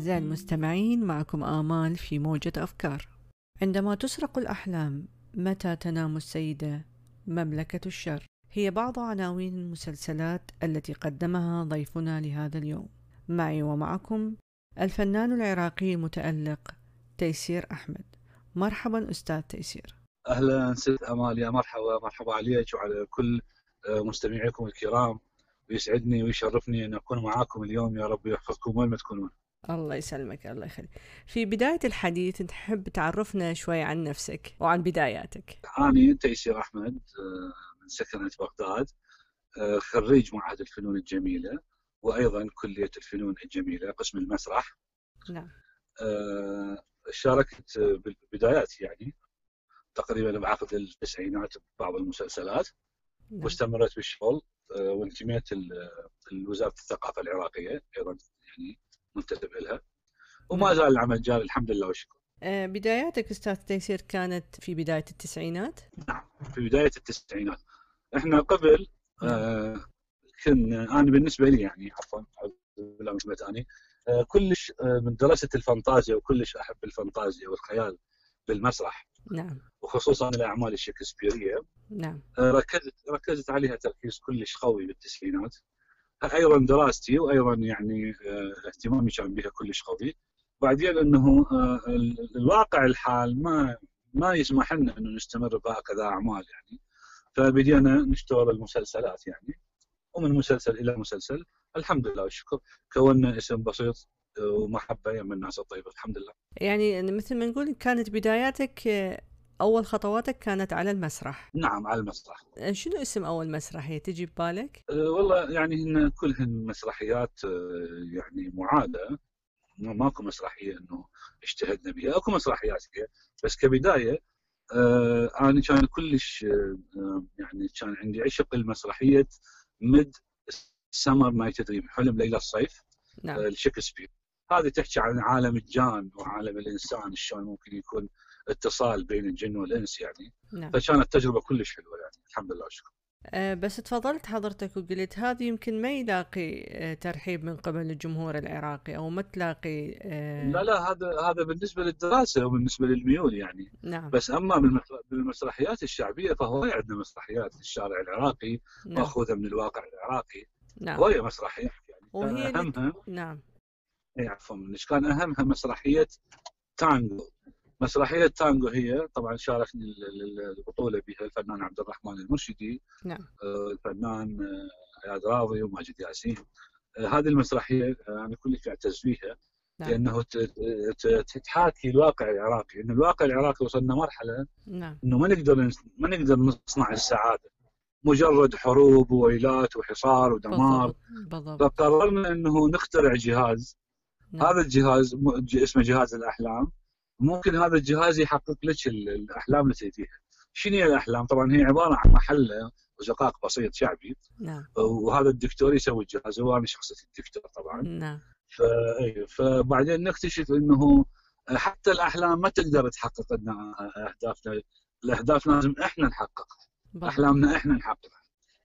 أعزائي المستمعين معكم آمال في موجة أفكار. عندما تسرق الأحلام متى تنام السيدة؟ مملكة الشر. هي بعض عناوين المسلسلات التي قدمها ضيفنا لهذا اليوم. معي ومعكم الفنان العراقي المتألق تيسير أحمد. مرحبا أستاذ تيسير. أهلا ست آمال. يا مرحبا. مرحبا عليك وعلى كل مستمعيكم الكرام. ويسعدني ويشرفني أن أكون معاكم اليوم. يا رب يحفظكم وين ما تكونون. الله يسلمك الله يخليك في بداية الحديث تحب تعرفنا شوي عن نفسك وعن بداياتك أنا تيسير أحمد آه، من سكنة بغداد آه، خريج معهد الفنون الجميلة وأيضا كلية الفنون الجميلة قسم المسرح. نعم آه، شاركت بالبدايات يعني تقريبا بعقد التسعينات ببعض المسلسلات نعم. واستمرت بالشغل وانتميت ل- لوزاره الثقافة العراقية أيضا يعني منتسب لها. وما نعم. زال العمل جاري الحمد لله والشكر. آه، بداياتك أستاذ تيسير كانت في بداية التسعينات؟ نعم في بداية التسعينات. إحنا قبل آه كنا أنا بالنسبة لي يعني عفوا بالله من اني آه كلش آه من دراسه الفانتازيا وكلش أحب الفانتازيا والخيال بالمسرح. نعم. وخصوصا الأعمال الشكسبيرية. نعم. آه ركزت ركزت عليها تركيز كلش قوي بالتسعينات. أيضا دراستي وأيضا يعني آه اهتمامي كان بها كلش قوي. بعدين إنه آه ال- الواقع الحال ما ما يسمح لنا إنه نستمر بهكذا أعمال يعني. فبدينا نشتغل المسلسلات يعني ومن مسلسل إلى مسلسل. الحمد لله والشكر. كونا اسم بسيط آه، ومحبة من الناس الطيبه الحمد لله. يعني مثل ما نقول كانت بداياتك أول خطواتك كانت على المسرح. نعم على المسرح. آه، شنو اسم أول مسرحية تجي ببالك؟ أه، والله يعني هن كلهن مسرحيات أه، يعني معادة. ما- ماكو مسرحية إنه اجتهدنا بها أكو مسرحيات هي بس كبداية أه، أنا كان كلش أه، أه، يعني كان عندي عشق المسرحية Midsummer Night Dream حلم ليله الصيف نعم. أه، لشكسبير. هذه تحكي عن عالم الجان وعالم الإنسان شلون ممكن يكون اتصال بين الجن والإنس يعني. نعم. فكانت تجربة كلش حلوة يعني الحمد لله والشكر آه، بس تفضلت حضرتك وقلت هذا يمكن ما يلاقي آه، ترحيب من قبل الجمهور العراقي أو ما تلاقي آه، لا لا هذا هذا بالنسبة للدراسة وبالنسبة للميول يعني. نعم. بس أما بالمس- بالمسرحيات الشعبية فهو عندنا مسرحيات في الشارع العراقي نعم. مأخوذة من الواقع العراقي. نعم. هوايه مسرحيات يعني. وهي اهمها نعم. إي عفوا كان أهمها مسرحية تانجو. مسرحية تانجو هي طبعا شاركني ال- ال- البطولة بها الفنان عبد الرحمن المرشدي. نعم. آه، الفنان آه، اياد راضي وماجد ياسين. آه، هذه المسرحية أنا كلش اعتز فيها نعم. لأنه تحاكي الواقع العراقي ان الواقع العراقي وصلنا مرحلة نعم. إنه ما نقدر ما نقدر نصنع السعادة. مجرد حروب وويلات وحصار ودمار. بالضبط فقررنا إنه نخترع جهاز. نعم. هذا الجهاز اسمه جهاز الأحلام. ممكن هذا الجهاز يحقق لك ال- الأحلام اللي تريديها شنو هي الأحلام؟ طبعا هي عبارة عن محله وزقاق بسيط شعبي. نعم. وهذا الدكتور يسوي الجهاز هو أنا شخصيه الدكتور طبعا. نعم. ف... إيه، فبعدين نكتشف إنه حتى الأحلام ما تقدر تحقق لنا أهدافنا. الأهداف لازم إحنا نحققها. أحلامنا إحنا نحققها.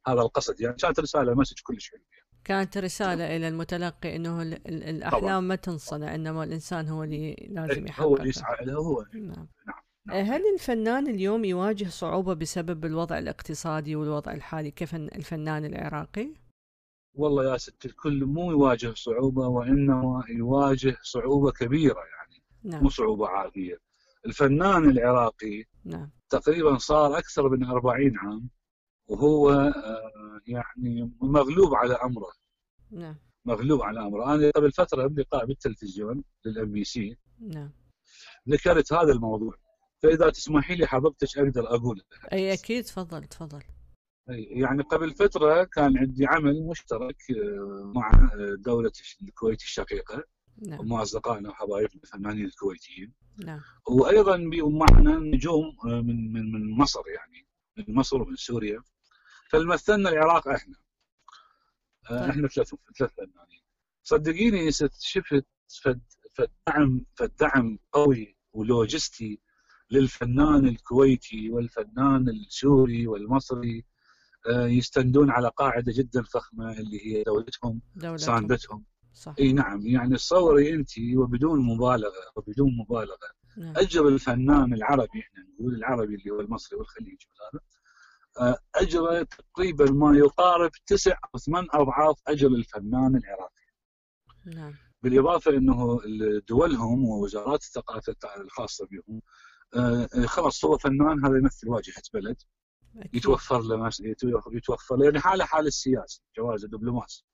هذا القصد. يعني كانت رسالة مسج كلش حلو كانت رسالة إلى المتلقي ال- الأحلام ما تنصنع إنما الإنسان هو اللي لازم إيه، هو اللي يحققها يسعى له هو نعم. نعم. آه، هل الفنان اليوم يواجه صعوبة بسبب الوضع الاقتصادي والوضع الحالي كيف الفنان العراقي؟ والله يا ست الكل مو يواجه صعوبة وإنما يواجه صعوبة كبيرة يعني. نعم. مو صعوبة عادية. الفنان العراقي نعم. تقريبا صار أكثر من 40 عام وهو آه، يعني مغلوب على أمره. نعم. مغلوب على أمره. أنا قبل فترة بلقاء بالتلفزيون للام بي سي نعم. ذكرت هذا الموضوع. فإذا تسمحي لي حضرتك أقدر أقول. أي أكيد. تفضل تفضل. يعني قبل فترة كان عندي عمل مشترك آه، مع آه، دولة الكويت الشقيقة. نعم. ومع اصدقائنا وحبايبنا الفنانين الكويتيين. نعم. وأيضا معنا نجوم من من من مصر يعني. من مصر ومن سوريا. فمثلنا العراق إحنا. آه، طيب. إحنا ثلاث ثلاث فنانين صدقيني شفت فد فالدعم فالدعم قوي ولوجستي للفنان الكويتي والفنان السوري والمصري آه، يستندون على قاعدة جدا فخمة اللي هي دولتهم دولتهم. ساندتهم. صح. إي نعم يعني تصوري أنت وبدون مبالغه وبدون مبالغة. نعم. اجر الفنان العربي إحنا نقول العربي اللي هو المصري والخليجي وهذا أجره تقريبا ما يقارب تسع أو ثمان أضعاف أجر الفنان العراقي. نعم. بالإضافة إنه دولهم ووزارات الثقافة الخاصة بهم آه، خلاص هو فنان هذا يمثل واجهة بلد. أكيد. يتوفر له يتوفر له يعني حالة حال السياسي جواز الدبلوماسي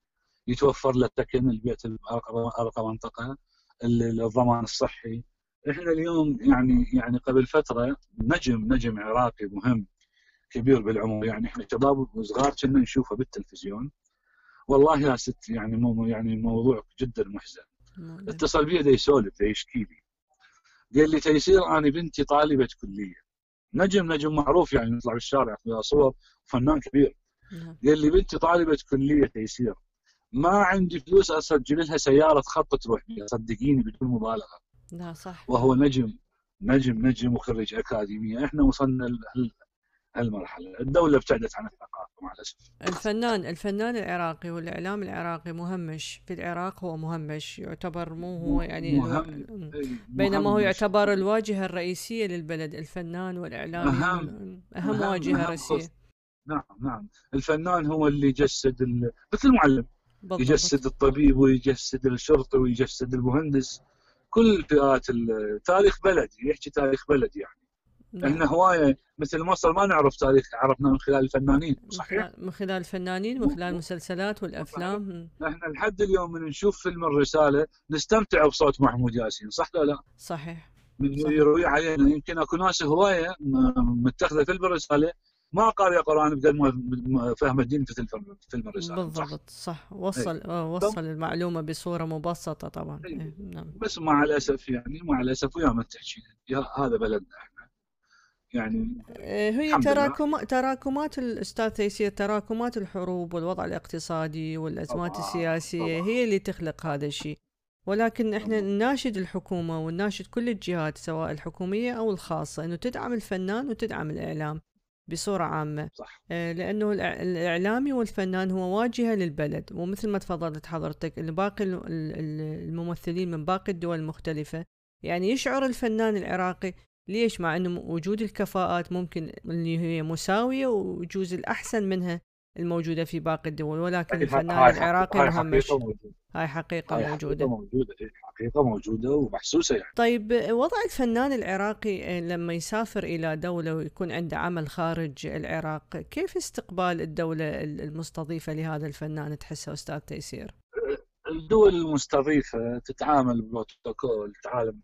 يتوفر له السكن البيت أرقى منطقة ال- الضمان الصحي. إحنا اليوم يعني يعني قبل فترة نجم نجم عراقي مهم. كبير بالعمر يعني إحنا شباب وصغار كنا نشوفه بالتلفزيون. والله يا ست يعني مو يعني موضوع جدا محزن. مؤلم. اتصل بي دا يسولف دا يشكي لي. قال لي تيسير أنا بنتي طالبة كلية. نجم نجم معروف يعني يطلع بالشارع في صور فنان كبير. نعم. قال لي بنتي طالبة كلية تيسير ما عندي فلوس اسجل لها سيارة خط تروح بيها صدقيني بدون مبالغة. لا صح. وهو نجم نجم نجم وخريج أكاديمية. إحنا وصلنا هالمرحله الدولة ابتعدت عن الثقافة مع الاسف الفنان الفنان العراقي والإعلام العراقي مهمش. في العراق هو مهمش يعتبر مو هو يعني مهم. الو- إي، بينما هو. يعتبر الواجهة الرئيسية للبلد الفنان والإعلام. أهم. أهم, أهم رئيسية. خص- نعم نعم. الفنان هو اللي يجسد ال... مثل المعلم. بالضبط. يجسد الطبيب ويجسد الشرطي ويجسد المهندس. كل فئات ال- تاريخ بلدي يحكي تاريخ بلدي يعني. نعم. إحنا هواية مثل مصر ما نعرف تاريخ عرفنا من خلال الفنانين صحيح من خلال الفنانين من خلال المسلسلات والأفلام مم. إحنا لحد اليوم من نشوف فيلم الرسالة نستمتع بصوت محمود ياسين صح ولا لا؟ صحيح من صح. يروي علينا يمكن أكو ناس هواية متخذة فيلم الرسالة ما قارئ قرآن بقد ما فهم الدين في فيلم الرسالة صح؟ بالضبط صح وصل آه، وصل المعلومة بصورة مبسطة طبعا إيه. إيه، نعم بس مع الأسف يعني مع الأسف ويا ما تحكي هذا بلدنا إحنا يعني آه، هي. تراكم تراكمات الأستاذ تيسير تراكمات الحروب والوضع الاقتصادي والأزمات طبعاً، السياسية طبعاً. هي اللي تخلق هذا الشيء ولكن إحنا. نناشد الحكومة ونناشد كل الجهات سواء الحكومية أو الخاصة أنه تدعم الفنان وتدعم الإعلام بصورة عامة صح لأنه الإع- الإعلامي والفنان هو واجهة للبلد ومثل ما تفضلت حضرتك باقي ال- ال- الممثلين من باقي الدول المختلفة يعني يشعر الفنان العراقي ليش؟ مع أنه وجود الكفاءات ممكن اللي هي مساوية ويجوز الأحسن منها الموجودة في باقي الدول ولكن الفنان العراقي هاي مهمش. هاي حقيقة هاي موجودة. حقيقة موجودة إيه، حقيقة موجودة ومحسوسة يعني. طيب وضع الفنان العراقي آه، لما يسافر إلى دولة ويكون عنده عمل خارج العراق كيف استقبال الدولة ال- المستضيفة لهذا الفنان تحسه أستاذ تيسير؟ الدول المستضيفة تتعامل ببروتوكول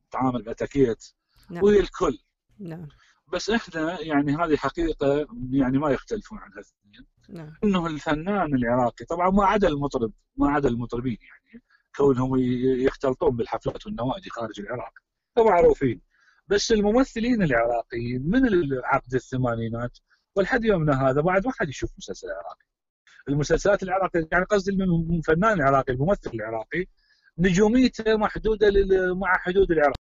تتعامل بأتاكيت. نعم. وهي الكل. نعم. بس إحنا يعني هذه حقيقة يعني ما يختلفون عنها الاثنين نعم. إنه الفنان العراقي طبعا ما عدا المطرب ما عدا المطربين يعني كونهم يختلطون بالحفلات والنوادي خارج العراق. فمعروفين بس الممثلين العراقيين من عقد الثمانينات ولحد يومنا هذا بعد ما حد يشوف مسلسل عراقي. المسلسلات العراقية يعني قصدي الفنان العراقي الممثل العراقي نجوميته محدودة لل- مع حدود العراق.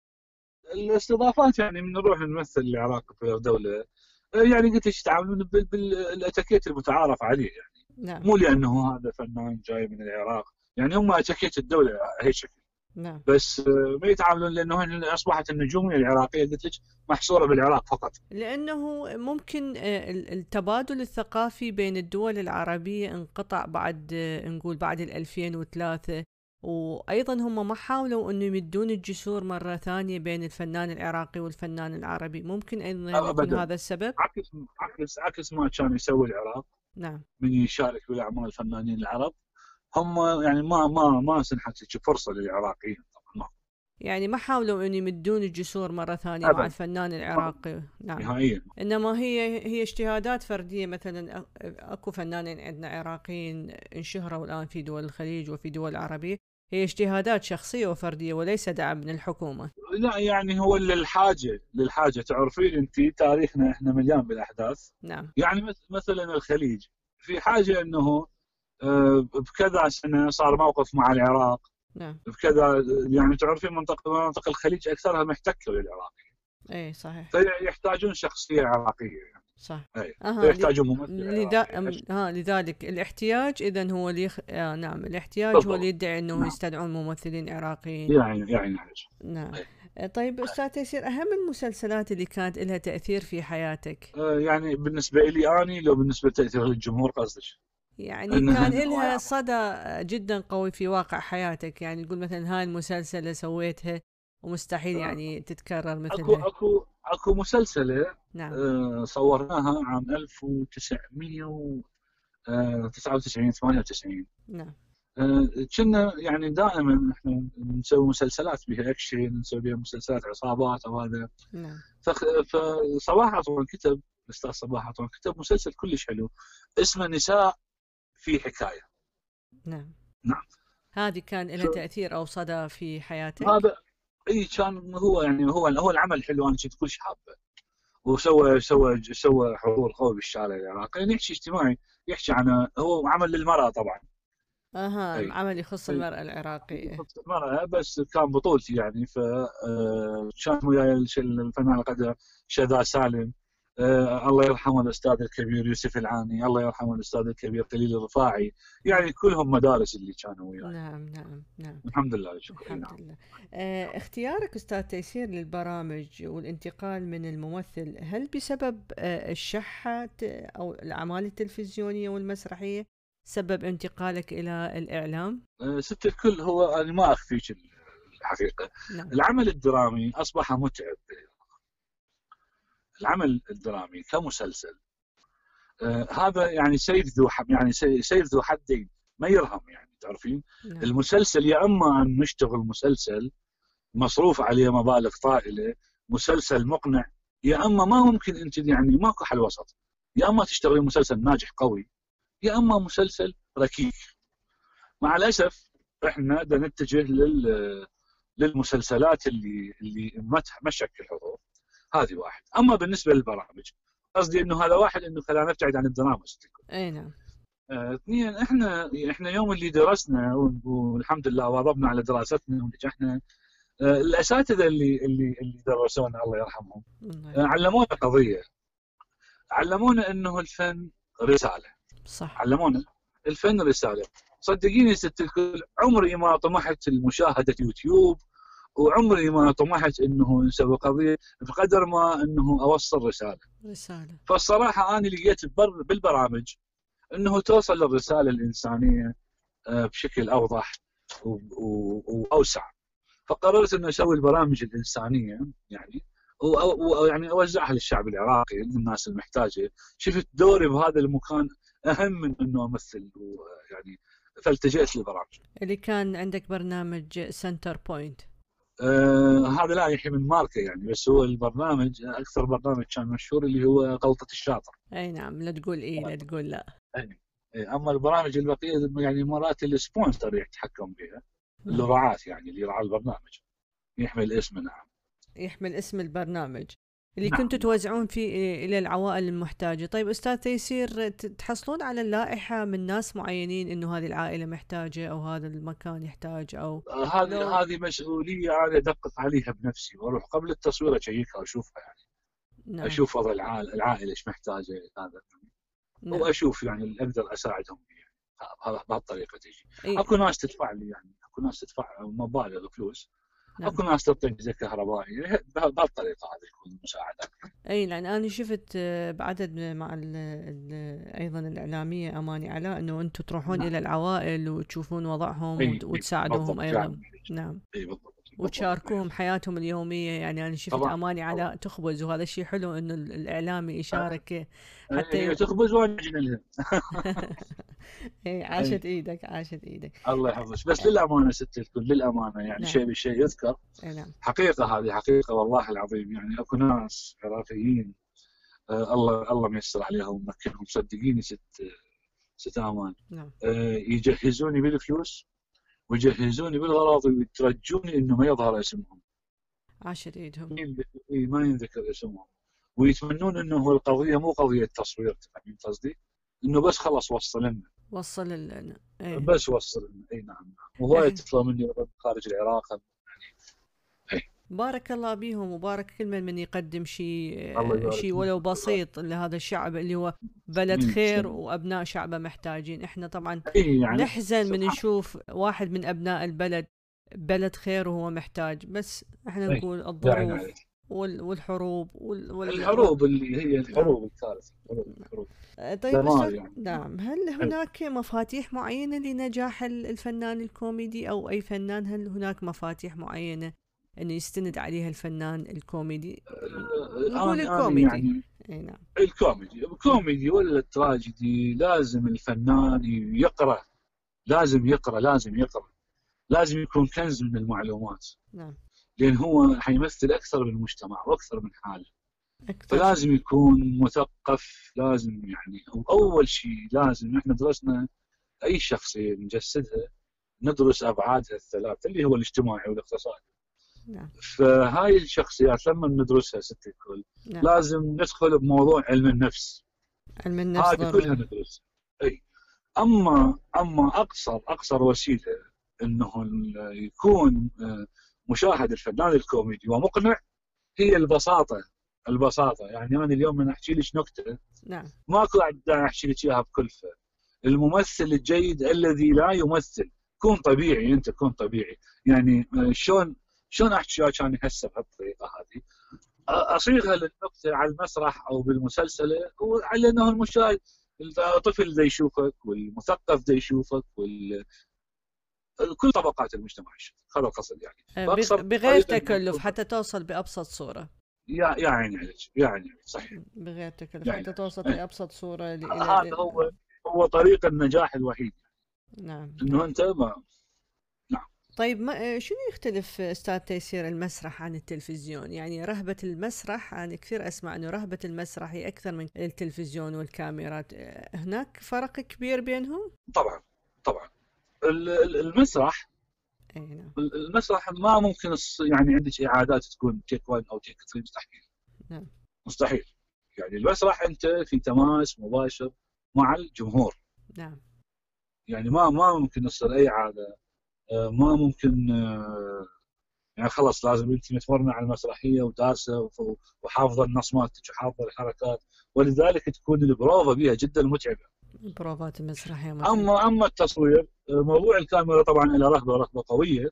الاستضافات يعني من نروح نمثل العراق في دوله يعني قلت إيش تعاملون بال- بالاتيكيت المتعارف عليه يعني. نعم. مو لأنه هذا فنان جاي من العراق. يعني هم اتيكيت الدولة هيك شكل نعم. بس آه، ما يتعاملون لأنه أصبحت النجوميه العراقية قلت لك محصورة بالعراق فقط. لأنه ممكن آه، ال- التبادل الثقافي بين الدول العربية انقطع بعد آه، نقول بعد ال 2003 وأيضا هم ما حاولوا أنه يمدون الجسور مرة ثانية بين الفنان العراقي والفنان العربي. ممكن أيضا يكون. هذا السبب؟ عكس عكس عكس ما كان يسوي العراق. نعم. من يشارك بالاعمال الفنانين العرب. هم يعني ما ما ما سنحت لك فرصة للعراقيين طبعا. ما يعني ما حاولوا أن يمدون الجسور مرة ثانية أبداً. مع الفنان العراقي. نعم. نهائيا. إنما هي هي اجتهادات فردية مثلا. أ- أكو فنانين عندنا عراقيين انشهروا الآن في دول الخليج وفي دول العربية. هي اجتهادات شخصية وفردية وليس دعم من الحكومة. لا يعني هو للحاجة للحاجة. تعرفين انت تاريخنا إحنا مليان بالأحداث. نعم. يعني مث- مثلا الخليج. في حاجة إنه آه، بكذا سنة صار موقف مع العراق. نعم. بكذا يعني تعرفين منطقه مناطق الخليج أكثرها محتكة للعراق. اي صحيح. فيحتاجون شخصية عراقية. يعني صح أها يحتاجون ممثل. أم- ها لذلك الاحتياج إذا هو اللي يخ... آه نعم الاحتياج هو بالضبط. اللي يدعي إنه نعم. يستدعون ممثلين عراقيين يعني يعني. نعم. آه، طيب أستاذ تيسير أهم المسلسلات اللي كانت لها تأثير في حياتك آه، يعني بالنسبة لي أني لو بالنسبة لتأثير للجمهور قصدك يعني كان لها صدى جدا قوي في واقع حياتك يعني تقول مثلا هاي المسلسل اللي سويتها ومستحيل آه. يعني تتكرر مثلها اكو أكو مسلسلة نعم. آه، صورناها عام 1999 98 نعم. آه، كنا يعني دائما إحنا نسوي مسلسلات بها أكشن نسوي بها مسلسلات عصابات أو هذا. نعم. فصباح عطوان كتب الاستاذ صباح عطوان كتب مسلسل كلش حلو اسمه نساء في حكاية. نعم. نعم. هذه كان لها تأثير أو صدى في حياتك؟ هذا إي كان هو يعني هو هو العمل حلو أنا كنت كلش حابه وسوى سوى سوى حضور قوي بالشارع العراقي. يعني يحكي اجتماعي يحكي عن هو عمل للمرأة طبعا. أها أي. عمل يخص. المرأة العراقية. المرأة بس كان بطولتي يعني. ف آه، كان وياي الفنان القدر شذا سالم. آه، الله يرحمه الأستاذ الكبير يوسف العاني الله يرحمه الأستاذ الكبير خليل الرفاعي يعني كلهم مدارس اللي كانوا وياي. نعم نعم نعم. الحمد لله شكرا. نعم. الحمد لله. آه، اختيارك أستاذ تيسير للبرامج والانتقال من الممثل هل بسبب آه، الشحة أو الأعمال التلفزيونية والمسرحية سبب انتقالك إلى الإعلام؟ آه، ست الكل هو أنا ما أخفيك الحقيقة. نعم. العمل الدرامي أصبح متعب. العمل الدرامي كمسلسل. آه، هذا يعني سيف ذو يعني سي- سيف ذو حدين ما يرهم يعني تعرفين؟ نعم. المسلسل يا إما أن نشتغل مسلسل مصروف عليه مبالغ طائلة مسلسل مقنع يا إما ما ممكن أنت يعني ماكو حل وسط. يا إما تشتغلي مسلسل ناجح قوي يا إما مسلسل ركيك. مع الأسف إحنا بدنا نتجه لل للمسلسلات اللي اللي ما تح- ما تشكل حضور هذه واحد. أما بالنسبة للبرامج قصدي إنه هذا واحد إنه خلانا نبتعد عن الكل. أي نعم. آه، اثنين إحنا إحنا يوم اللي درسنا والحمد لله واظبنا على دراستنا ونجحنا آه، الأساتذة اللي اللي اللي درسونا الله يرحمهم آه،. علمونا قضية. علمونا إنه الفن رسالة. صح. علمونا. الفن رسالة. صدقيني ست الكل عمري ما طمحت لمشاهدة يوتيوب وعمري ما طمحت إنه نسوي قضية بقدر ما إنه أوصل رسالة. رسالة. فالصراحة أنا لقيت بر- بالبرامج إنه توصل الرساله الإنسانية آه، بشكل أوضح وأوسع. فقررت إنه أسوي البرامج الإنسانية يعني ويعني أوزعها للشعب العراقي للناس المحتاجة. شفت دوري بهذا المكان أهم من إنه أمثل يعني فالتجأت للبرامج اللي كان عندك برنامج Center Point آه هذا لا يحيى من ماركه يعني بس هو البرنامج أكثر برنامج كان مشهور اللي هو غلطة الشاطر. أي نعم لا تقول اي لا تقول لا. إيه، أما البرامج البقية يعني مرات ال sponsor يتحكم بها اللي رعاة يعني اللي رعى البرنامج يحمل اسمه نعم. يحمل اسم البرنامج. اللي نعم. كنتوا توزعون فيه إلى العوائل المحتاجة. طيب أستاذ تيسير تحصلون على اللائحة من ناس معينين إنه هذه العائلة محتاجة أو هذا المكان يحتاج أو آه، هذه لو- هذه مسؤولية أنا أدقق عليها بنفسي وأروح قبل التصوير أشيكها وأشوفها يعني. نعم. أشوف وضع العائلة إيش محتاجة هذا. نعم. وأشوف يعني اللي أقدر أساعدهم يعني. بها- بهالطريقة تجي. إي- أكو ناس تدفع لي يعني أكو ناس تدفع مبالغ فلوس. نعم. اكو ناس تعطيني زي كهربائي به- بهالطريقه هذه تكون المساعدة أي لأن أنا شفت آه، بعدد مع ال ال أيضا الإعلامية أماني علاء أنه أنتم تروحون نعم. إلى العوائل وتشوفون وضعهم إي، وتساعدوهم أيضا. نعم أي بالضبط. وتشاركوهم حياتهم اليومية. يعني أنا شفت طبعاً، أماني. علاء تخبز وهذا شيء حلو إنه ال- الإعلامي يشارك حتى هي ي- تخبز وأنا أجي لها. إي، عاشت إيدك عاشت إيدك. الله يحفظك. بس للأمانة ست الكل للأمانة يعني نعم. شيء بالشيء يذكر. نعم. حقيقة هذه حقيقة والله العظيم. يعني أكو ناس عراقيين آه الله الله ميسر عليهم ومكنهم صدقيني ست ست أمان نعم. آه يجهزوني بالفلوس؟ ويجهزوني بالغراض ويترجوني إنه ما يظهر اسمهم. عاشت ايدهم ما ينذكر اسمهم. ويتمنون إنه القضية مو قضية تصوير تفهمين قصدي؟ إنه بس خلاص وصل لنا. وصل ال إيه. بس وصل لنا. إي نعم نعم. وهواية إيه. تطلب مني خارج العراق. بارك الله بيهم وبارك كل من من يقدم شيء شيء. ولو بسيط لهذا الشعب اللي هو بلد خير. وأبناء شعبه محتاجين إحنا طبعا اي يعني نحزن من نشوف واحد من أبناء البلد بلد خير وهو محتاج بس إحنا أي، نقول الظروف. وال- والحروب وال... وال... الحروب اللي هي الحروب الكارثه الحروب آه، طيب يعني. نعم هل هناك مفاتيح معينة لنجاح ال- الفنان الكوميدي أو أي فنان هل هناك مفاتيح معينة أنه يستند عليها الفنان الكوميدي. نقول أنا- أنا الكوميدي. يعني أي نعم. الكوميدي. الكوميدي ولا التراجيدي لازم الفنان يقرأ. لازم يقرأ لازم يقرأ. لازم يكون كنز من المعلومات. نعم. لأن هو حيمثل أكثر من المجتمع وأكثر من حاله. أكثر. فلازم يكون مثقف لازم يعني أول شيء لازم إحنا درسنا أي شخصيه نجسدها ندرس أبعادها الثلاث اللي هو الاجتماعي والاقتصادي. نعم. فهاي الشخصيات لما ندرسها ست الكل نعم. لازم ندخل بموضوع علم النفس. علم النفس هذه كلها ندرسها. أي. أما أما أقصر أقصر وسيلة إنه يكون آه، مشاهد الفنان الكوميدي ومقنع هي البساطة البساطة. يعني أنا اليوم من أحكي لك نكتة. نعم. ماكو داعي أحكي لك إياها بكلفه الممثل الجيد الذي لا يمثل. كون طبيعي أنت كون طبيعي. يعني آه، شلون شلون احكي وياك أنا هسه بهالطريقة هذه؟ اصيغها للنكته على المسرح أو بالمسلسل وعلى إنه المشاهد الطفل دا يشوفك والمثقف دا يشوفك وال كل طبقات المجتمع هذا القصد يعني. بغ- بغير تكلف. حتى توصل بأبسط صورة. يا يا عيني عليك يا عيني عليك صحيح. بغير تكلف يعني- حتى توصل إيه. ل- إلى- هذا هو هو طريق النجاح الوحيد. نعم. إنه أنت ما طيب ما شنو يختلف أستاذ تيسير المسرح عن التلفزيون؟ يعني رهبة المسرح أنا كثير أسمع إنه رهبة المسرح هي أكثر من التلفزيون والكاميرات، أه، هناك فرق كبير بينهم؟ طبعا طبعا. ال- ال- المسرح أي نعم. المسرح ما ممكن يعني عندك إعادات تكون تيك 1 أو تيك 3 مستحيل. نعم. مستحيل. يعني المسرح أنت في تماس مباشر مع الجمهور. نعم. يعني ما ما ممكن يصير اي عاده آه، ما ممكن آه، يعني خلاص لازم انت متمرنه على المسرحية ودارسة وحافظة النص مالتك وحافظة الحركات. ولذلك تكون البروفه بها جدا متعبة. بروفات المسرح يا متعب. أما أما التصوير آه، موضوع الكاميرا طبعا له رهبه رهبه قوية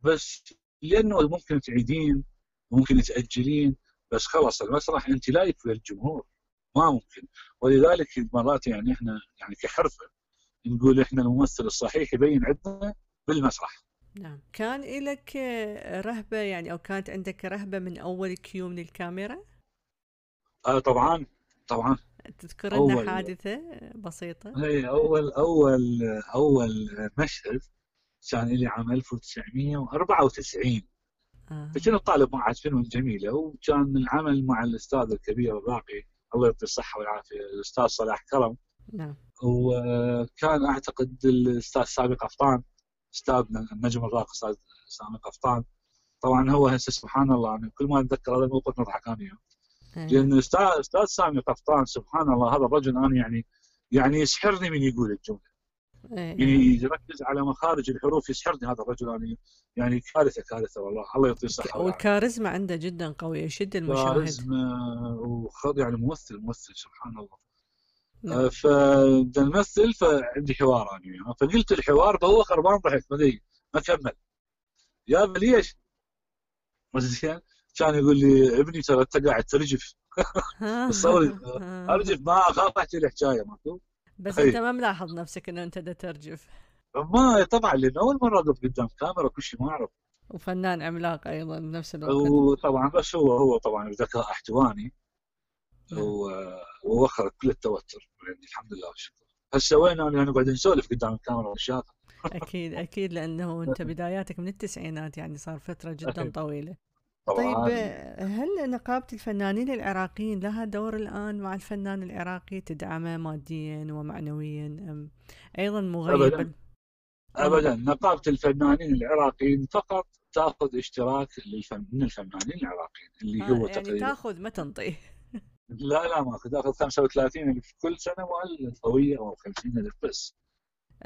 بس لأنه ممكن تعيدين ممكن تأجلين بس خلاص المسرح أنت لايق للجمهور ما ممكن. ولذلك مرات يعني إحنا يعني كحرفة نقول إحنا الممثل الصحيح يبين عندنا بالمسرح. نعم. كان لك رهبة يعني أو كانت عندك رهبة من أول كيو من الكاميرا؟ آه طبعا طبعا. تذكر لنا أول- حادثة بسيطة؟ هي أول أول أول مشهد كان لي عام 1994 آه. فكنت طالب معهد فنون جميله وكان العمل مع الأستاذ الكبير الراقي الله يعطيه الصحة والعافية الأستاذ صلاح كرم. نعم. وكان أعتقد الأستاذ سامي قفطان استاذنا النجم أستاذ سامي قفطان. طبعا هو هسه سبحان الله أنا كل ما أتذكر هذا الموقف نضحك أنا وياه. لأن الاستاذ أستاذ سامي قفطان سبحان الله هذا الرجل أنا يعني يعني يسحرني من يقول الجملة. إيه، يعني. يركز على مخارج الحروف يسحرني هذا الرجل أنا يعني كارثة كارثة والله. الله يعطيه الصحة والكاريزما عنده جدا قوية يشد المشاهد. كاريزما وخذ يعني ممثل ممثل سبحان الله. فبدنا نمثل فعندي حوار أنا وياه. فقلت الحوار فهو خربان ضحك ما أدري، ما كمل يا ليش؟ زين كان يقول لي ابني ترى أنت قاعد ترجف. آه. أرجف ما أخاف أحكي الحكاية ماكو؟ بس. أنت ما ملاحظ نفسك إنه أنت دا ترجف. ما طبعا لأن أول مرة أقف قدام كاميرا كل شيء ما أعرف. وفنان عملاق أيضا بنفس الوقت. وطبعا بس هو هو طبعا ذكاء احتواني نعم. و- ووخر كل التوتر. يعني الحمد لله والشكر. هسه وين أنا؟ نقعد نسولف قدام الكاميرا والشاطر أكيد أكيد لأنه أنت بداياتك من التسعينات يعني صار فترة جدا. طويلة. طبعا. طيب هل نقابة الفنانين العراقيين لها دور الآن مع الفنان العراقي تدعمه ماديا ومعنويا أم أيضا مغيب؟ أبداً. ابدا. نقابة الفنانين العراقيين فقط تأخذ اشتراك للفن من الفنانين العراقيين اللي آه هو يعني تقريبا تأخذ ما تنطي لا لا ماكو تاخذ 35 الف كل سنة مؤلف هويه أو 50 ألف بس.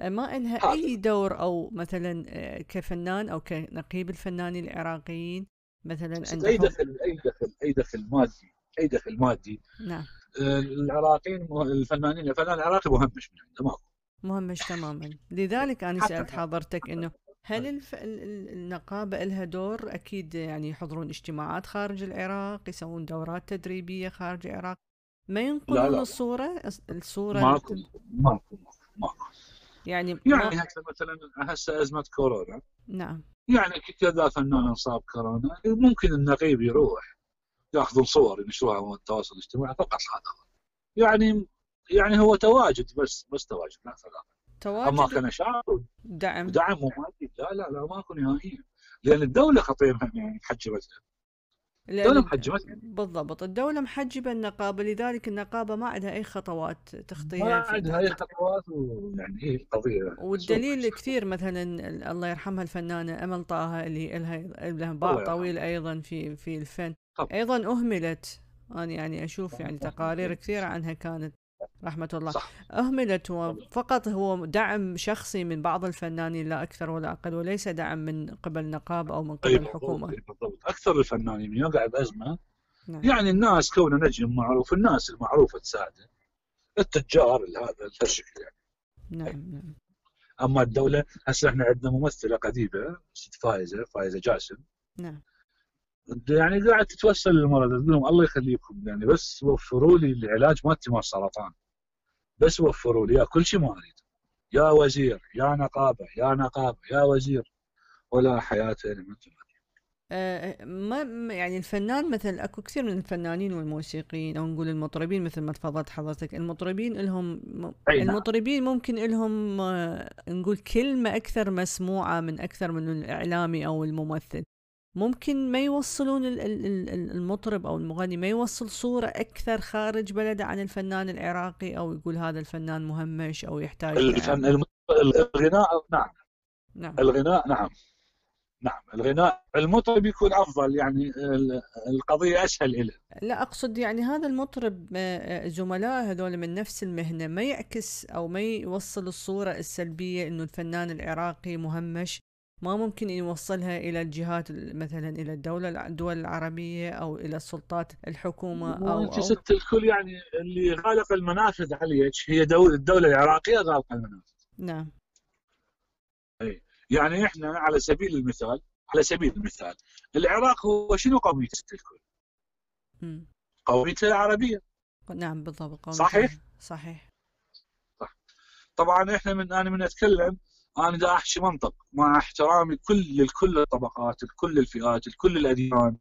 ما إلها هذا. أي دور أو مثلا آه، كفنان أو كنقيب الفنانين العراقيين مثلا بس عنده أي حب دخل أي دخل أي دخل مادي أي دخل مادي. نعم. آه، العراقيين الفنانين الفنان العراقي مهمش من عنده ماكو. مهمش تماما. لذلك أنا سألت حضرتك إنه هل الف... ال- ال- النقابة لها دور؟ أكيد يعني يحضرون اجتماعات خارج العراق يسوون دورات تدريبية خارج العراق. ما ينقلون لا. الصورة؟ الص- الصورة ماكو ماكو ماكو. يعني ما... يعني هسه مثلا هسه أزمة كورونا. نعم. يعني كذا فنان إنصاب كورونا. ممكن النقيب يروح يأخذون صور ينشروها على التواصل الاجتماعي فقط هذا. يعني يعني هو تواجد بس بس تواجد لا فلا تواجد كنشاط دعم. ودعم ومادي لا لا لا ماكو نهائيا لأن الدولة خطيرها يعني حجبتها. الدولة لأن محجبتها بالضبط. الدولة محجبة النقابة لذلك النقابة ما عندها أي خطوات ما تخطيها في عندها أي خطوات ويعني هي القضية والدليل كثير مثلا ال- الله يرحمها الفنانة أمل طه اللي لها لها باع. طويل أيضا في في الفن. أيضا أهملت. أنا يعني أشوف يعني. تقارير كثيرة عنها كانت. رحمة الله. صح. أهملت وفقط هو دعم شخصي من بعض الفنانين لا أكثر ولا أقل وليس دعم من قبل نقابة أو من قبل الحكومة بالضبط أكثر الفنانين يقع بازمه نعم. يعني الناس كونه نجم معروف الناس المعروفة تساعده. التجار هذا هالشكل يعني. نعم نعم. أما الدولة هسه إحنا عندنا ممثلة قديمة ست فايزة فايزة جاسم. نعم. يعني قاعد تتوسل للمرضى تقول لهم الله يخليكم يعني بس وفروا لي العلاج مالتي مال السرطان بس وفروا لي يا كل شيء ما أريد يا وزير يا نقابة يا نقابة يا وزير ولا حياة لمن تنادي. آه، ما يعني الفنان مثل أكو كثير من الفنانين والموسيقيين أو نقول المطربين مثل ما تفضلت حضرتك المطربين لهم نعم. المطربين ممكن لهم آه، نقول كلمة أكثر مسموعة من أكثر من الإعلامي أو الممثل ممكن ما يوصلون ال- ال- ال- المطرب أو المغني ما يوصل صورة أكثر خارج بلده عن الفنان العراقي أو يقول هذا الفنان مهمش أو يحتاج الفن. الم- الغناء نعم. نعم. الغناء نعم. نعم. الغناء المطرب يكون أفضل يعني ال- القضية أسهل له لا أقصد يعني هذا المطرب آه، آه، زملاء هذول من نفس المهنة ما يعكس أو ما يوصل الصورة السلبية إنه الفنان العراقي مهمش ما ممكن يوصلها إلى الجهات ال- مثلا إلى الدولة الدول العربية أو إلى السلطات الحكومة أو أو ست الكل يعني اللي غالق المنافذ عليك هي دولة الدولة العراقية غالقة المنافذ. نعم. يعني إحنا على سبيل المثال على سبيل المثال العراق هو شنو؟ قوميتة ست الكل؟ قوميتة العربية. نعم بالضبط قومي صحيح؟ صحيح. طبعا إحنا من أنا من أتكلم أنا دا أحكي منطق مع احترامي كل لكل الطبقات لكل الفئات لكل الأديان.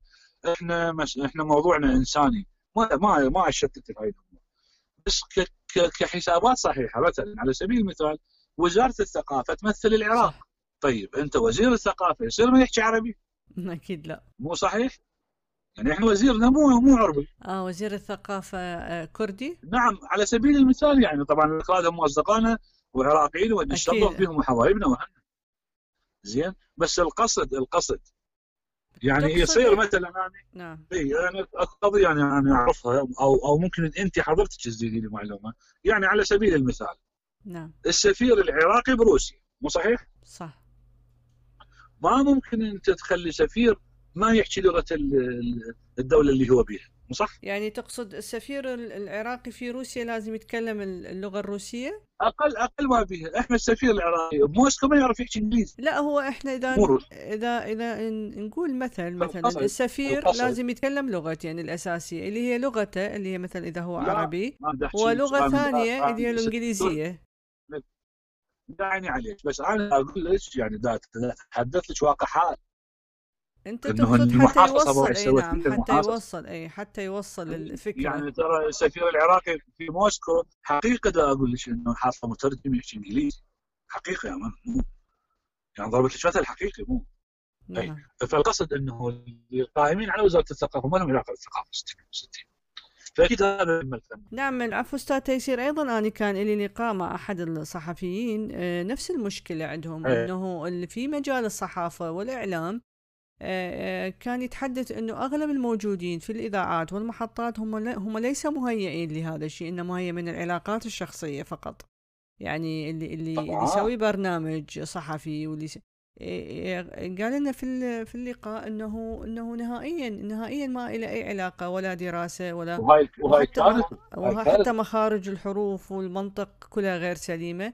إحنا مش إحنا موضوعنا إنساني ما ما ما اشتت في هاي الأمور بس ك ك كحسابات صحيحة مثلا على سبيل المثال وزارة الثقافة تمثل العراق. طيب أنت وزير الثقافة يصير ما يحكي عربي؟ أكيد لا. مو صحيح؟ يعني إحنا وزيرنا مو مو عربي. آه وزير الثقافة آه كردي؟ نعم على سبيل المثال يعني طبعا الأكراد هم أصدقائنا والعراقيين ونشرف أكيد. بهم وحبايبنا وهنا زين؟ بس القصد القصد. يعني يصير؟ مثلا أنا نعم. اي أنا اكو قضيه يعني أنا أعرفها أو أو ممكن أنت حضرتك تزيدي لي معلومة. يعني على سبيل المثال نعم. السفير العراقي بروسيا مو صحيح؟ صح. ما ممكن أنت تخلي سفير ما يحكي لغة ال- ال- الدولة اللي هو بيها. صح؟ يعني تقصد السفير ال- العراقي في روسيا لازم يتكلم ال- اللغة الروسية؟ أقل أقل ما بيها إحنا السفير العراقي بموسكو ما يعرف يحكي إنجليزي لا هو إحنا إذا. اذا إذا نقول مثل مثلا القصد- السفير القصد. لازم يتكلم لغته يعني الأساسية اللي هي لغته اللي هي مثلا إذا هو لا، عربي ولغة ثانية. اللي هي الإنجليزية داعني عليك بس أنا أقول لك يعني دا اتحدث لك واقع حال انت إنه تقصد حتى يوصل إي نعم حتى. يوصل إي حتى يوصل الفكرة. يعني ترى السفير العراقي في موسكو حقيقة دا أقول لك إنه حاطه مترجم يحكي إنجليزي. حقيقة يا من مو. يعني ضربت لك مثل حقيقي مو نعم. فالقصد إنه القائمين على وزارة الثقافة ما لهم علاقة بالثقافة 60 60 فأكيد هذا من الفن نعم العفو أستاذ تيسير أيضا أنا كان لي لقاء مع أحد الصحفيين آه، نفس المشكلة عندهم إيه. إنه اللي في مجال الصحافة والإعلام كان يتحدث إنه أغلب الموجودين في الإذاعات والمحطات هم هم ليس مهيئين لهذا الشيء إنما هي من العلاقات الشخصية فقط. يعني اللي اللي اللي طبعاً. يسوي برنامج صحفي واللي يس- قال لنا في في اللقاء إنه إنه نهائيا نهائيا ما له أي علاقة ولا دراسة ولا وهاي وهاي وحتى مخارج الحروف والمنطق كلها غير سليمة.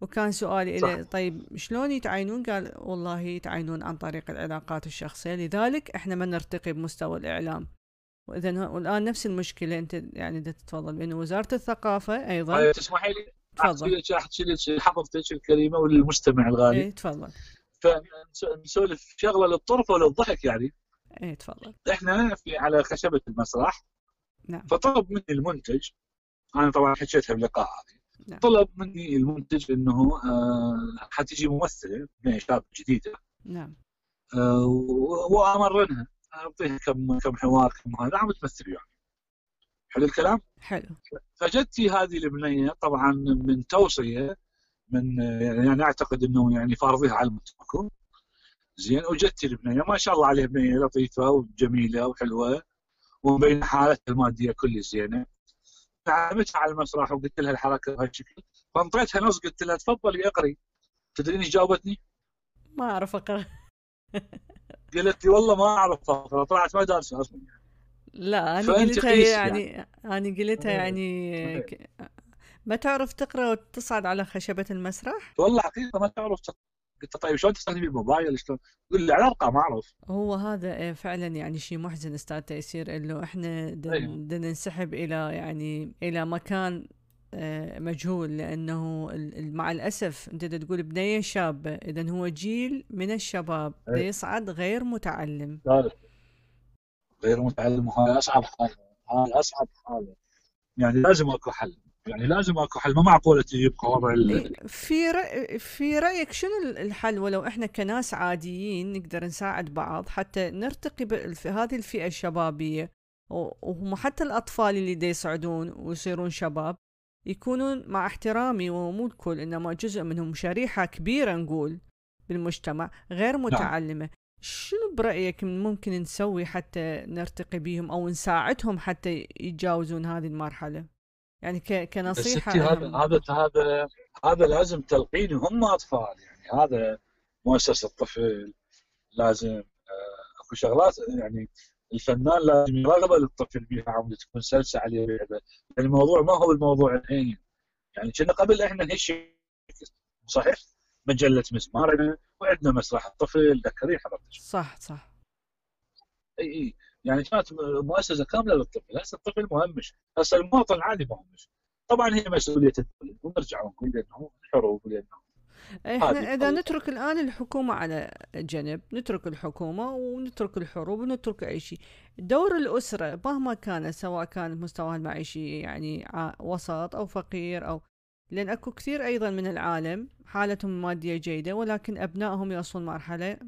وكان سؤالي له طيب شلون يتعينون قال والله يتعينون عن طريق العلاقات الشخصية لذلك إحنا ما نرتقي بمستوى الإعلام. وإذا والآن نفس المشكلة أنت يعني تتفضل بان وزارة الثقافة أيضا طيب، تسمحي لي؟ تفضل. أحكي لك حفظتك الكريمة وللمستمع الغالي. اي تفضل. فنسولف شغلة للطرف وللضحك يعني. اي تفضل. إحنا في على خشبة المسرح. نعم. فطلب مني المنتج. أنا طبعا حكيتها باللقاء هذه. نعم. طلب مني المنتج إنه آه حتجي ممثلة شاب جديدة. نعم. آه وأمرنها. أعطيها كم كم حوار كم هذا. عم تمثل يعني. حلو الكلام؟ حلو. فجدتي هذه البنية طبعا من توصية من يعني أعتقد إنه يعني فارضيها على المتركم زين وجدتي البنية. ما شاء الله عليها بنية لطيفة وجميلة وحلوة ومبين حالتها المادية كلش زينة. تعبتها على المسرح وقلت لها الحركة بهالشكل فانطيتها نص قلت لها تفضلي اقري. تدرين إيش جاوبتني؟ ما أعرف أقرأ. قالت لي والله ما أعرف أقرأ طلعت ما دارسه أصلا. لا أنا قلتها يعني, يعني. أنا قلتها يعني ما تعرف تقرأ وتصعد على خشبة المسرح؟ والله حقيقة ما تعرف تقرأ. قلت طيب شلون تستخدمي الموبايل؟ شلون؟ يقول لي على ارقام ما أعرف. هو هذا إيه، فعلا يعني شيء محزن أستاذ تيسير إنه إحنا بدنا ننسحب إلى يعني إلى مكان آه، مجهول لأنه مع الأسف أنت تقول بنيه شابه إذا هو جيل من الشباب يصعد غير متعلم. غير متعلم وهذا أصعب حاجة هذا أصعب حاجة يعني لازم أكو حل. يعني لازم اكو حل ما معقولة تجيب وضع إيه، في رأي في رأيك شنو الحل ولو إحنا كناس عاديين نقدر نساعد بعض حتى نرتقي في هذه الفئة الشبابيه وهم حتى الأطفال اللي دي يصعدون ويصيرون شباب يكونون مع احترامي ومو الكل إنما جزء منهم شريحة كبيرة نقول بالمجتمع غير نعم. متعلمة نعم. شنو برأيك ممكن نسوي حتى نرتقي بهم أو نساعدهم حتى يتجاوزون هذه المرحلة يعني كنصيحة هذا هذا هذا هذا لازم تلقين هم أطفال. يعني هذا مؤسسة الطفل لازم آه، أكو شغلات يعني الفنان لازم يرغب الطفل بها عم تكون سلسة عليه لعبه يعني الموضوع ما هو الموضوع الحين. يعني كنا قبل إحنا نهش صحيح؟ مجلة مسمارنا وعندنا مسرح الطفل ذكرين حضرتك. صح صح. إي إي. يعني كانت مؤسسة كاملة للطفل هسه الطفل مهمش هسه المواطن العادي مهمش. طبعا هي مسؤولية الدولة ونرجع ونقول لأنه حروب لأنه إحنا إذا نترك الآن الحكومة على جنب نترك الحكومة ونترك الحروب ونترك أي شيء. دور الأسرة مهما كان سواء كان مستواها المعيشي يعني وسط أو فقير أو لأن أكو كثير أيضا من العالم حالتهم الماديه جيدة ولكن أبنائهم يوصلون مرحلة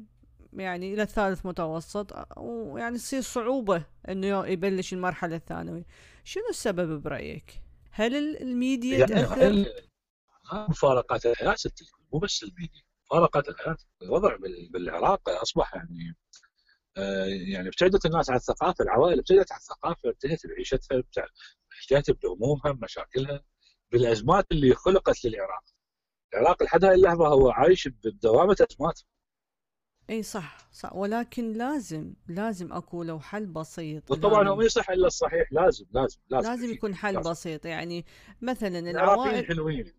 يعني إلى الثالث متوسط ويعني تصير صعوبة إنه يبلش المرحلة الثانوية. شنو السبب برأيك؟ هل الميديا يعني تأثر؟ مفارقات الحياة؟ ست مو بس الميديا مفارقات الحياة الوضع بالعراق أصبح يعني آه، يعني ابتعدت الناس عن الثقافة العوائل ابتعدت عن الثقافة انتهت بعيشتها انتهت بهمومها بمشاكلها بالأزمات اللي خلقت للعراق. العراق لحد هاي اللحظه هو عايش بدوامة ازمات إي صح صح. ولكن لازم لازم أكو لو حل بسيط. وطبعا هو ما يصح إلا الصحيح لازم لازم لازم لازم يكون حل لازم. بسيط. يعني مثلا العوائل حلوين.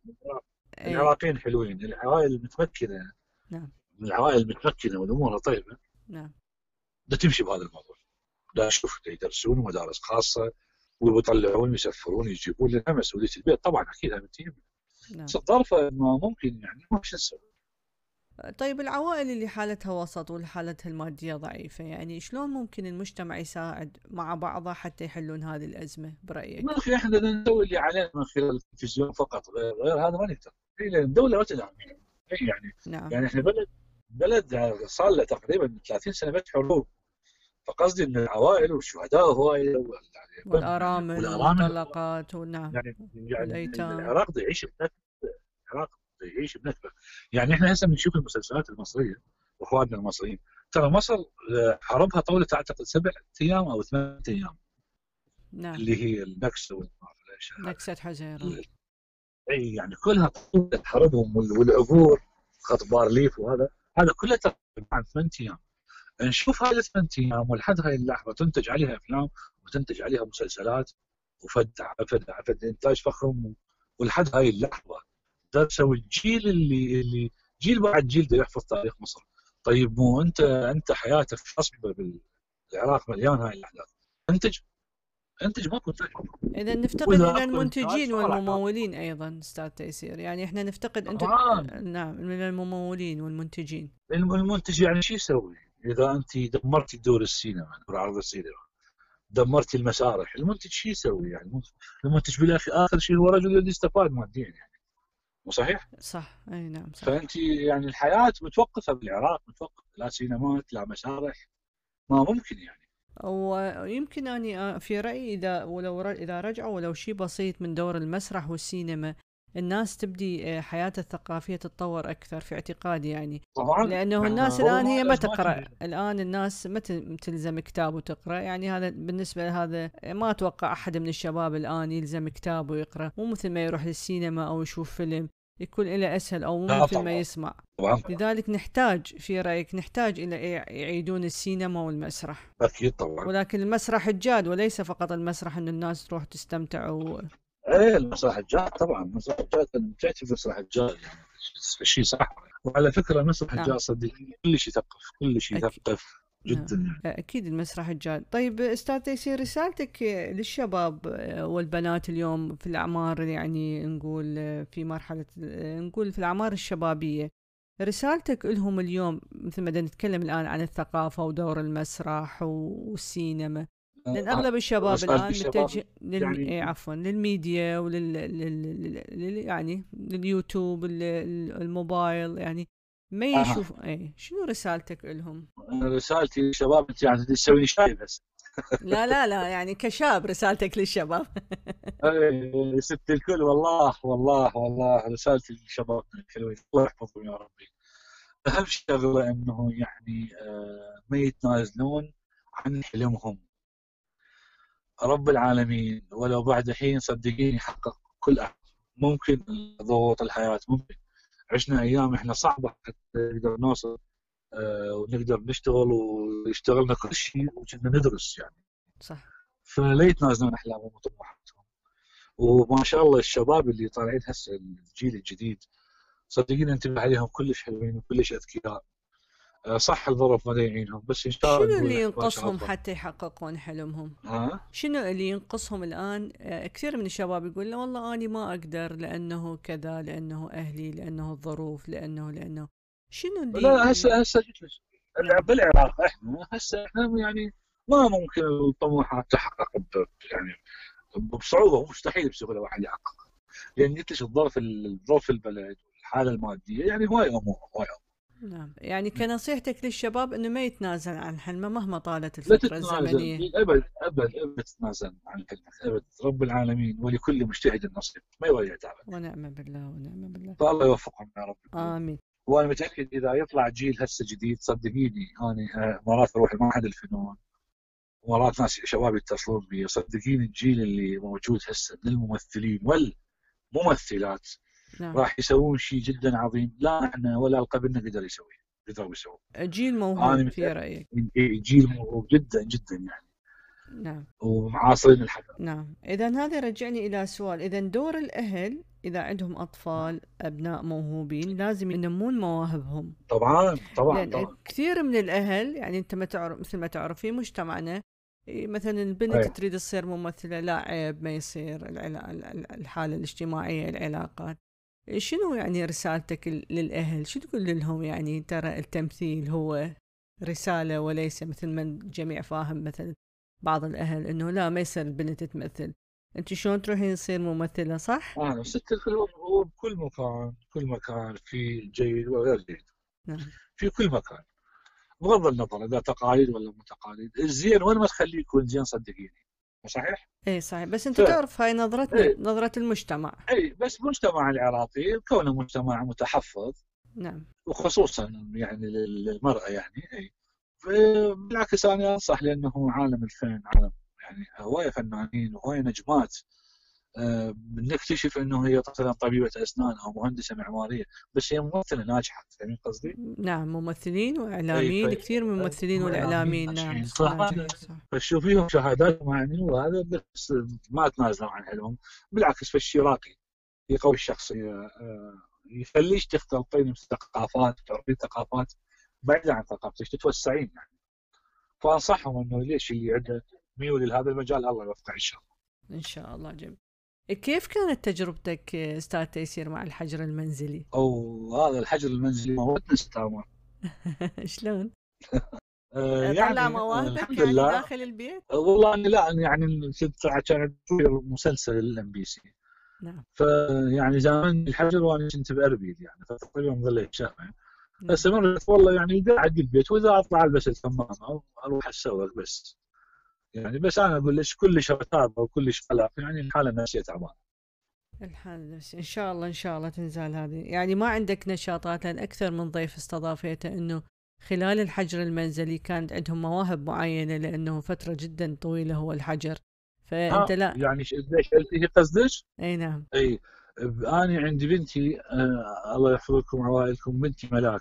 العراقيين حلوين. العوائل المتمكنة. نعم. من العوائل المتمكنة والأمور طيبة. نعم. بدها تمشي بهذا الموضوع. لا أشوف يدرسون مدارس خاصة ويطلعون يسفرون يجيبون لنا مسؤولية البيت. طبعا أكيد هم نعم. بس الظرفه ما ممكن يعني ما شو نسوي؟ طيب العوائل اللي حالتها وسط والحالتها المادية ضعيفة يعني شلون ممكن المجتمع يساعد مع بعضه حتى يحلون هذه الأزمة برأيك؟ ما أخي إحنا نسوي اللي علينا من خلال التلفزيون فقط غير, غير هذا ما نقدر. لأن الدولة ما تدعم. يعني نعم. يعني إحنا بلد بلد صار له تقريبا 30 سنة بيت حروب. فقصدي إن العوائل والشهداء هوايه يعني والآرامل والمطلقات ونعم. يعني يعني العراق يعيش العراق يعيش بنكبه يعني إحنا هسه بنشوف المسلسلات المصرية واخواننا المصريين. ترى مصر آه، حربها طولت اعتقد سبع أيام أو ثمان أيام. نعم. اللي هي النكسة نكسة حزيره إي يعني كلها طولت حربهم والعبور خط بارليف وهذا. هذا كله عن ثمان أيام. نشوف هذه الثمان أيام ولحد هاي اللحظة تنتج عليها أفلام وتنتج عليها مسلسلات. وفد فد فد إنتاج فخم ولحد هاي اللحظة درسوا الجيل اللي اللي جيل بعد جيل ده يحفظ تاريخ مصر. طيب مو انت انت حياتك خصبه بالعراق مليان هاي الأحداث. انتج انتج ماكو إذا نفتقد إلى المنتجين والممولين أيضا أستاذ تيسير. يعني إحنا نفتقد انت نعم من الممولين والمنتجين. المنتج يعني شو يسوي؟ إذا أنت دمرتي دور السينما دور عرض السينما دمرتي المسارح المنتج شو يسوي يعني؟ المنتج بالاخر آخر شيء هو رجل اللي استفاد ماديا يعني. مو صحيح؟ صح أي نعم صح فأنت يعني الحياة متوقفة بالعراق متوقفة لا سينمات لا مسارح ما ممكن يعني ويمكن أني في رأيي إذا ولو إذا رجعوا ولو شيء بسيط من دور المسرح والسينما الناس تبدي آه، حياتها الثقافية تتطور أكثر في اعتقادي يعني. طبعا. لأنه الناس الآن هي ما تقرأ. الآن الناس ما تلزم كتاب وتقرأ. يعني هذا بالنسبة لهذا ما أتوقع أحد من الشباب الآن يلزم كتاب ويقرأ. مو مثل ما يروح للسينما أو يشوف فيلم يكون له أسهل أو مو مثل ما يسمع. طبعا. لذلك نحتاج في رأيك نحتاج إلى يعيدون السينما والمسرح. أكيد طبعا. ولكن المسرح الجاد وليس فقط المسرح ان الناس تروح تستمتع و... إيه المسرح الجاد طبعا المسرح الجاد تعرف المسرح الجاد يعني شيء صح. وعلى فكرة المسرح نعم. الجاد صدقني كلش يثقف كلش يثقف جدا. نعم. أكيد المسرح الجاد طيب أستاذ تيسير رسالتك للشباب والبنات اليوم في الأعمار يعني نقول في مرحلة نقول في الأعمار الشبابية. رسالتك لهم اليوم مثل ما نتكلم الآن عن الثقافة ودور المسرح والسينما. لأن أغلب الشباب الآن متجه لل... يعني... إيه، عفوا للميديا ولل لل... يعني لليوتيوب الموبايل يعني ما يشوف آه. اي شنو رسالتك لهم؟ رسالتي للشباب أنت يعني تسوي شاي بس. لا لا لا يعني كشاب رسالتك للشباب. اي ست الكل والله والله والله رسالتي للشباب الحلوين. الله يحفظهم يا ربي. أهم شغلة إنه يعني آه، ما يتنازلون عن حلمهم. رب العالمين ولو بعد حين صدقيني يحقق كل أحد. ممكن ضغوط الحياة ممكن. عشنا أيام إحنا صعبة حتى نقدر نوصل آه ونقدر نشتغل ويشتغلنا كل شيء وكنا ندرس يعني. صح. فلا يتنازلون احلامهم وطموحاتهم وما شاء الله الشباب اللي طالعين هسه الجيل الجديد صدقيني انتبه عليهم كلش حلوين وكلش أذكياء. آه، صح الظروف ما يعينهم بس إن شاء الله شنو اللي ينقصهم حتى يحققون حلمهم؟ ها؟ شنو اللي ينقصهم الآن؟ آه، كثير من الشباب يقول لا والله اني ما أقدر لأنه كذا لأنه أهلي لأنه الظروف لأنه لأنه شنو اللي لا هسه هسه بالعراق إحنا هسه إحنا يعني ما ممكن الطموحات تحقق يعني بصعوبة مستحيل بسهوله واحد يحققها لأن قلت الظرف الظروف البلد والحالة المادية يعني هواي امور هواي امور نعم. يعني كنصيحتك للشباب إنه ما يتنازل عن حلمه مهما طالت الفترة الزمنية. أبد أبد أبد تتنازل عن حلمك. أبد. رب العالمين ولكل مجتهد نصيب. ما يضيع تعبك ونعم بالله ونعم بالله. فالله يوفقهم يا رب. آمين. وأنا متأكد إذا يطلع جيل هسه جديد صدقيني أنا آه، مرات أروح لمعهد الفنون مرات ناس شباب يتصلون بي صدقيني الجيل اللي موجود هسه من الممثلين والممثلات نعم. راح يسوون شيء جدا عظيم. لا إحنا ولا القبلنا قدر يسوي قدروا يسوون جيل موهوب في رأيك. جيل موهوب جدا جدا يعني. نعم. ومعاصرين الحدث نعم. اذا هذا رجعني إلى سؤال. إذا دور الأهل إذا عندهم أطفال أبناء موهوبين لازم ينمون مواهبهم. طبعا طبعا, لأن طبعا. كثير من الأهل يعني أنت ما تعرف مثل ما تعرف في مجتمعنا مثلا البنت أيه. تريد تصير ممثلة لا عيب ما يصير الحالة الاجتماعية العلاقات. شنو يعني رسالتك للأهل؟ شو تقول لهم يعني ترى التمثيل هو رسالة وليس مثل ما الجميع فاهم مثلا بعض الأهل إنه لا ما يصير البنت تمثل. أنت شلون تروحين تصير ممثلة صح؟ آه ست هو بكل مكان كل مكان في جيد وغير جيد نعم. في كل مكان. بغض النظر إذا تقاليد ولا مو تقاليد الزين وين ما تخليه يكون زين صدقيني. صحيح؟ اي صحيح. بس أنت ف... تعرف هاي نظرتنا إيه. نظرة المجتمع. اي بس المجتمع العراقي كونه مجتمع متحفظ نعم. وخصوصا يعني للمرأة يعني اي بالعكس أنا أنصح لأنه عالم الفن عالم يعني هواية فنانين وهواية نجمات. آه، نكتشف إنه هي مثلا طبيبة أسنان أو مهندسة معمارية بس هي ممثلة ناجحة فاهمين قصدي؟ نعم ممثلين وإعلاميين أي، كثير من الممثلين والإعلاميين نعم فتشوفيهم شهاداتهم يعني وهذا بس ما تنازلوا عن حلمهم بالعكس فالشيء راقي يقوي الشخصيه آه، يخليش تختلطين بثقافات تعرفين ثقافات بعيدة عن ثقافتك تتوسعين يعني. فأنصحهم إنه ليش اللي عنده ميول لهذا المجال الله يوفقه إن شاء الله. إن شاء الله جميل. كيف كانت تجربتك أستاذ تيسير مع الحجر المنزلي؟ أو هذا الحجر المنزلي موتنا ستامر شلون؟ آه، طلع يعني مواهبك الحمد يعني لله داخل البيت؟ والله أنا لا أنا يعني كنت كان تصوير مسلسل لل MBC نعم فيعني زمان الحجر وأنا كنت بأربيل يعني فتقريبا ظليت شهر نعم. فاستمرت والله يعني قاعد بالبيت وإذا أطلع ألبس الكمامه أو أروح اتسوق بس يعني بس أنا أقول لك كلش رتابه وكلش قلق يعني الحالة النفسيه تعبانه الحال نفسي إن شاء الله إن شاء الله تنزال هذه. يعني ما عندك نشاطات لأن أكثر من ضيف استضافيته إنه خلال الحجر المنزلي كانت عندهم مواهب معينة لأنه فترة جدا طويلة هو الحجر. فأنت ها، لا. يعني ليش هي قصدك؟ أي نعم. أي أنا عندي بنتي آه الله يحفظكم عوائلكم بنتي ملاك.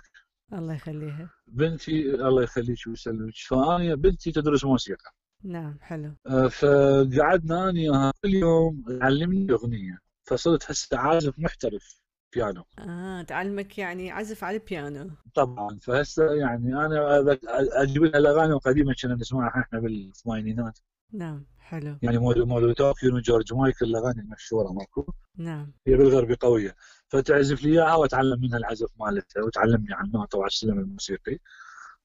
الله يخليها. بنتي الله يخليك ويسلمك. فانا بنتي تدرس موسيقى. نعم حلو. آه، فقعدنا أنا كل يوم تعلمني أغنية فصرت هسه عازف محترف بيانو. آه تعلمك يعني عزف على البيانو. طبعا فهسه يعني أنا أجيب لها الأغاني القديمة كنا نسمعها إحنا بالثمانينات. نعم حلو. يعني مودو مودو طوكيو وجورج مايكل الأغاني المشهورة ماكو. نعم. هي بالغربي قوية. فتعزف لي إياها وأتعلم منها العزف مالتها وتعلمني عن النوتة وعلى السلم الموسيقي.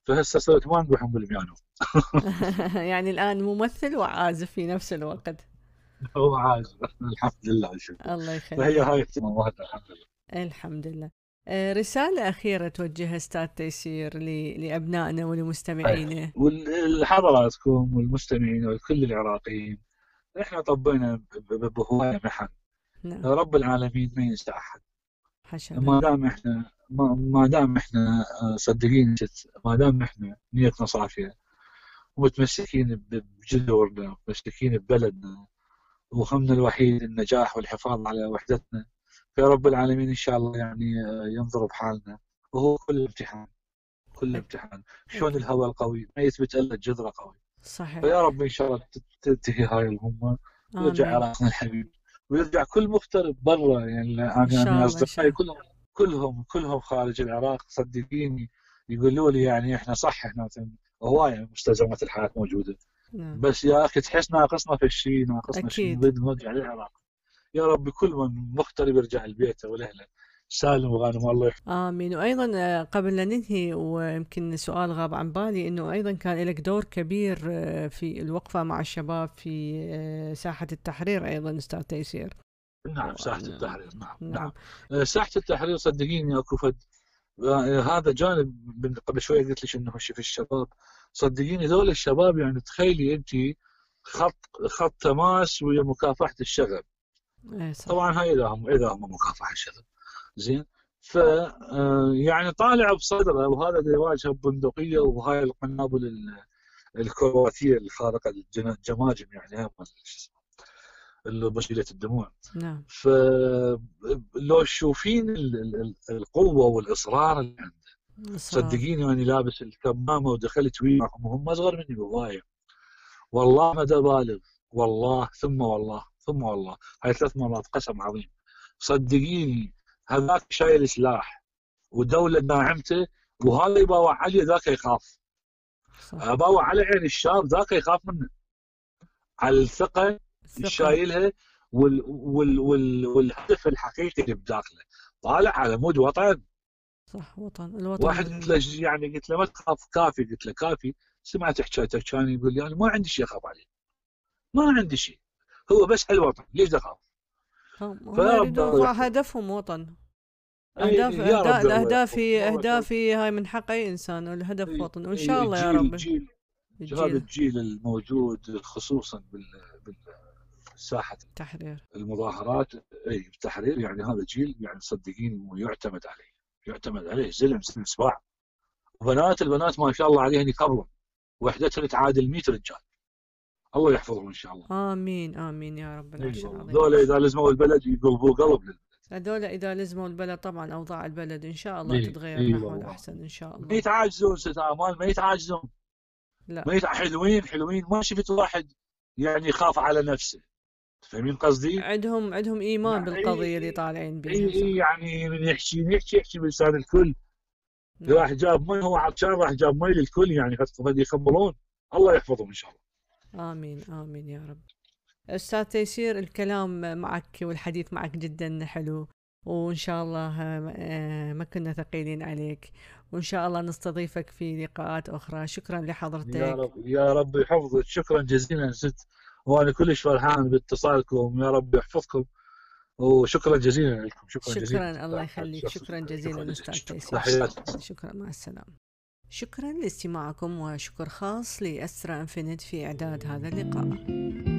فهسه صرت ما نروح بالبيانو يعني الآن ممثل وعازف في نفس الوقت. هو عازف. الحمد لله شكرا الله يخليك. فهي هاي اهتماماتنا الحمد لله. الحمد لله. آه، رسالة أخيرة توجهها أستاذ تيسير لأبنائنا ولمستمعينا. ولحضراتكم والمستمعين وكل العراقيين. إحنا طبينا ب- ب- بهواية محن. نعم. رب العالمين ما ينسى أحد. حشا ما دام إحنا ما دام إحنا آه، صدقين ما دام إحنا نيتنا صافية ومتمسكين بجذورنا متمسكين ببلدنا وهمنا الوحيد النجاح والحفاظ على وحدتنا فيا رب العالمين إن شاء الله يعني آه، ينظر بحالنا. وهو كل امتحان كل امتحان. شلون الهواء القوي؟ ما يثبت إلا الجذر قوي. صحيح. فيا رب إن شاء الله تنتهي هاي الأمة ويرجع عراقنا الحبيب ويرجع كل مغترب برا يعني أنا أصدقائي. كلهم. كلهم كلهم خارج العراق صدقيني يقولوا لي يعني إحنا صح إحنا هواية مستلزمات الحياة موجودة. نعم. بس يا أخي تحس ناقصنا في الشيء ناقصنا شيء. نريد نرجع للعراق يا رب كل من مغترب يرجع لبيته ولاهله سالم وغانم الله يحفظه. آمين. وأيضا آه، قبل لا ننهي ويمكن سؤال غاب عن بالي أنه أيضا كان لك دور كبير آه، في الوقفة مع الشباب في آه، ساحة التحرير أيضا أستاذ تيسير. نعم ساحة. التحرير. نعم نعم. نعم. آه، ساحة التحرير صدقيني أكو فد. آه، هذا جانب من قبل شوية قلت لك إنه شوف الشباب. صدقيني ذول الشباب يعني تخيلي أنت خط خط تماس ويا مكافحة الشغب إيه صح. طبعا هاي إذا هم إذا هم مكافحة الشغب زين؟ ف آه، يعني طالع بصدره وهذا اللي يواجه بندقية وهاي القنابل ال- الكرواتية الخارقة للجماجم يعني شو اسمه؟ اللي بشيله الدموع. نعم. فلو تشوفين ال- ال- ال- القوة والإصرار اللي عنده. صدقيني اني لابس الكمامة ودخلت وياهم وهم اصغر مني بهوايه والله ما بالغ والله ثم والله ثم والله. هاي ثلاث مرات قسم عظيم. صدقيني هذاك شايل سلاح ودولة داعمته وهذا يباوع عليه ذاك يخاف. صح. اباوع على عين الشاب ذاك يخاف منه. على الثقه الثقة. شايلها وال وال وال والهدف الحقيقي اللي بداخله. طالع على مود وطن. صح وطن الوطن. واحد قلت له يعني قلت له ما تخاف كافي؟ قلت له كافي. سمعت حكايته كان يقول لي أنا ما عندي شيء أخاف عليه. ما عندي شيء. هو بس الوطن ليش أخاف؟ هم يريدون. هدفهم وطن. الأهدافي يحفظك. أهدافي هاي من حق أي إنسان الهدف وطن. إي شاء الله يا رب. هذا الجيل. الجيل الموجود خصوصا بال بالساحه التحرير المظاهرات. إي بالتحرير يعني هذا جيل يعني صدقين يعتمد عليه يعتمد عليه زلم زلم سباع وبنات البنات ما شاء الله عليهن يكبرون وحدتهن تعادل 100 رجال. الله يحفظهم إن شاء الله. آمين آمين يا رب العرش العظيم ذولا إذا لزموا البلد يقلبوا قلب للبلد. هذول إذا لزموا البلد طبعا أوضاع البلد إن شاء الله إيه، تتغير إيه نحو. الأحسن إن شاء ما الله يتعاجزون ست آمال ما يتعاجزون. لا. ما يتع... حلوين حلوين. ما شفت واحد يعني يخاف على نفسه. تفهمين قصدي؟ عندهم عندهم إيمان لا، بالقضية إيه، اللي طالعين اي بيها اي يعني من يحكي يحكي يحكي بلسان الكل. نعم. راح جاب مي هو عطشان راح جاب مي للكل يعني يخبرون الله يحفظهم إن شاء الله. آمين آمين يا رب. أستاذ تيسير الكلام معك والحديث معك جدا حلو وإن شاء الله آه، ما كنا ثقيلين عليك. وإن شاء الله نستضيفك في لقاءات أخرى. شكرا يا لحضرتك رب يا رب يحفظك. شكرا جزيلا ست وأنا كلش فرحان باتصالكم. يا رب يحفظكم. وشكرا جزيلا لكم. شكرا, جزيلا. شكرا. الله يخليك. شكرا. جزيلا تيسير. تحياتي. شكرا. مع السلامة. شكرا لاستماعكم وشكر خاص لأسرى إنفينيت في إعداد هذا اللقاء.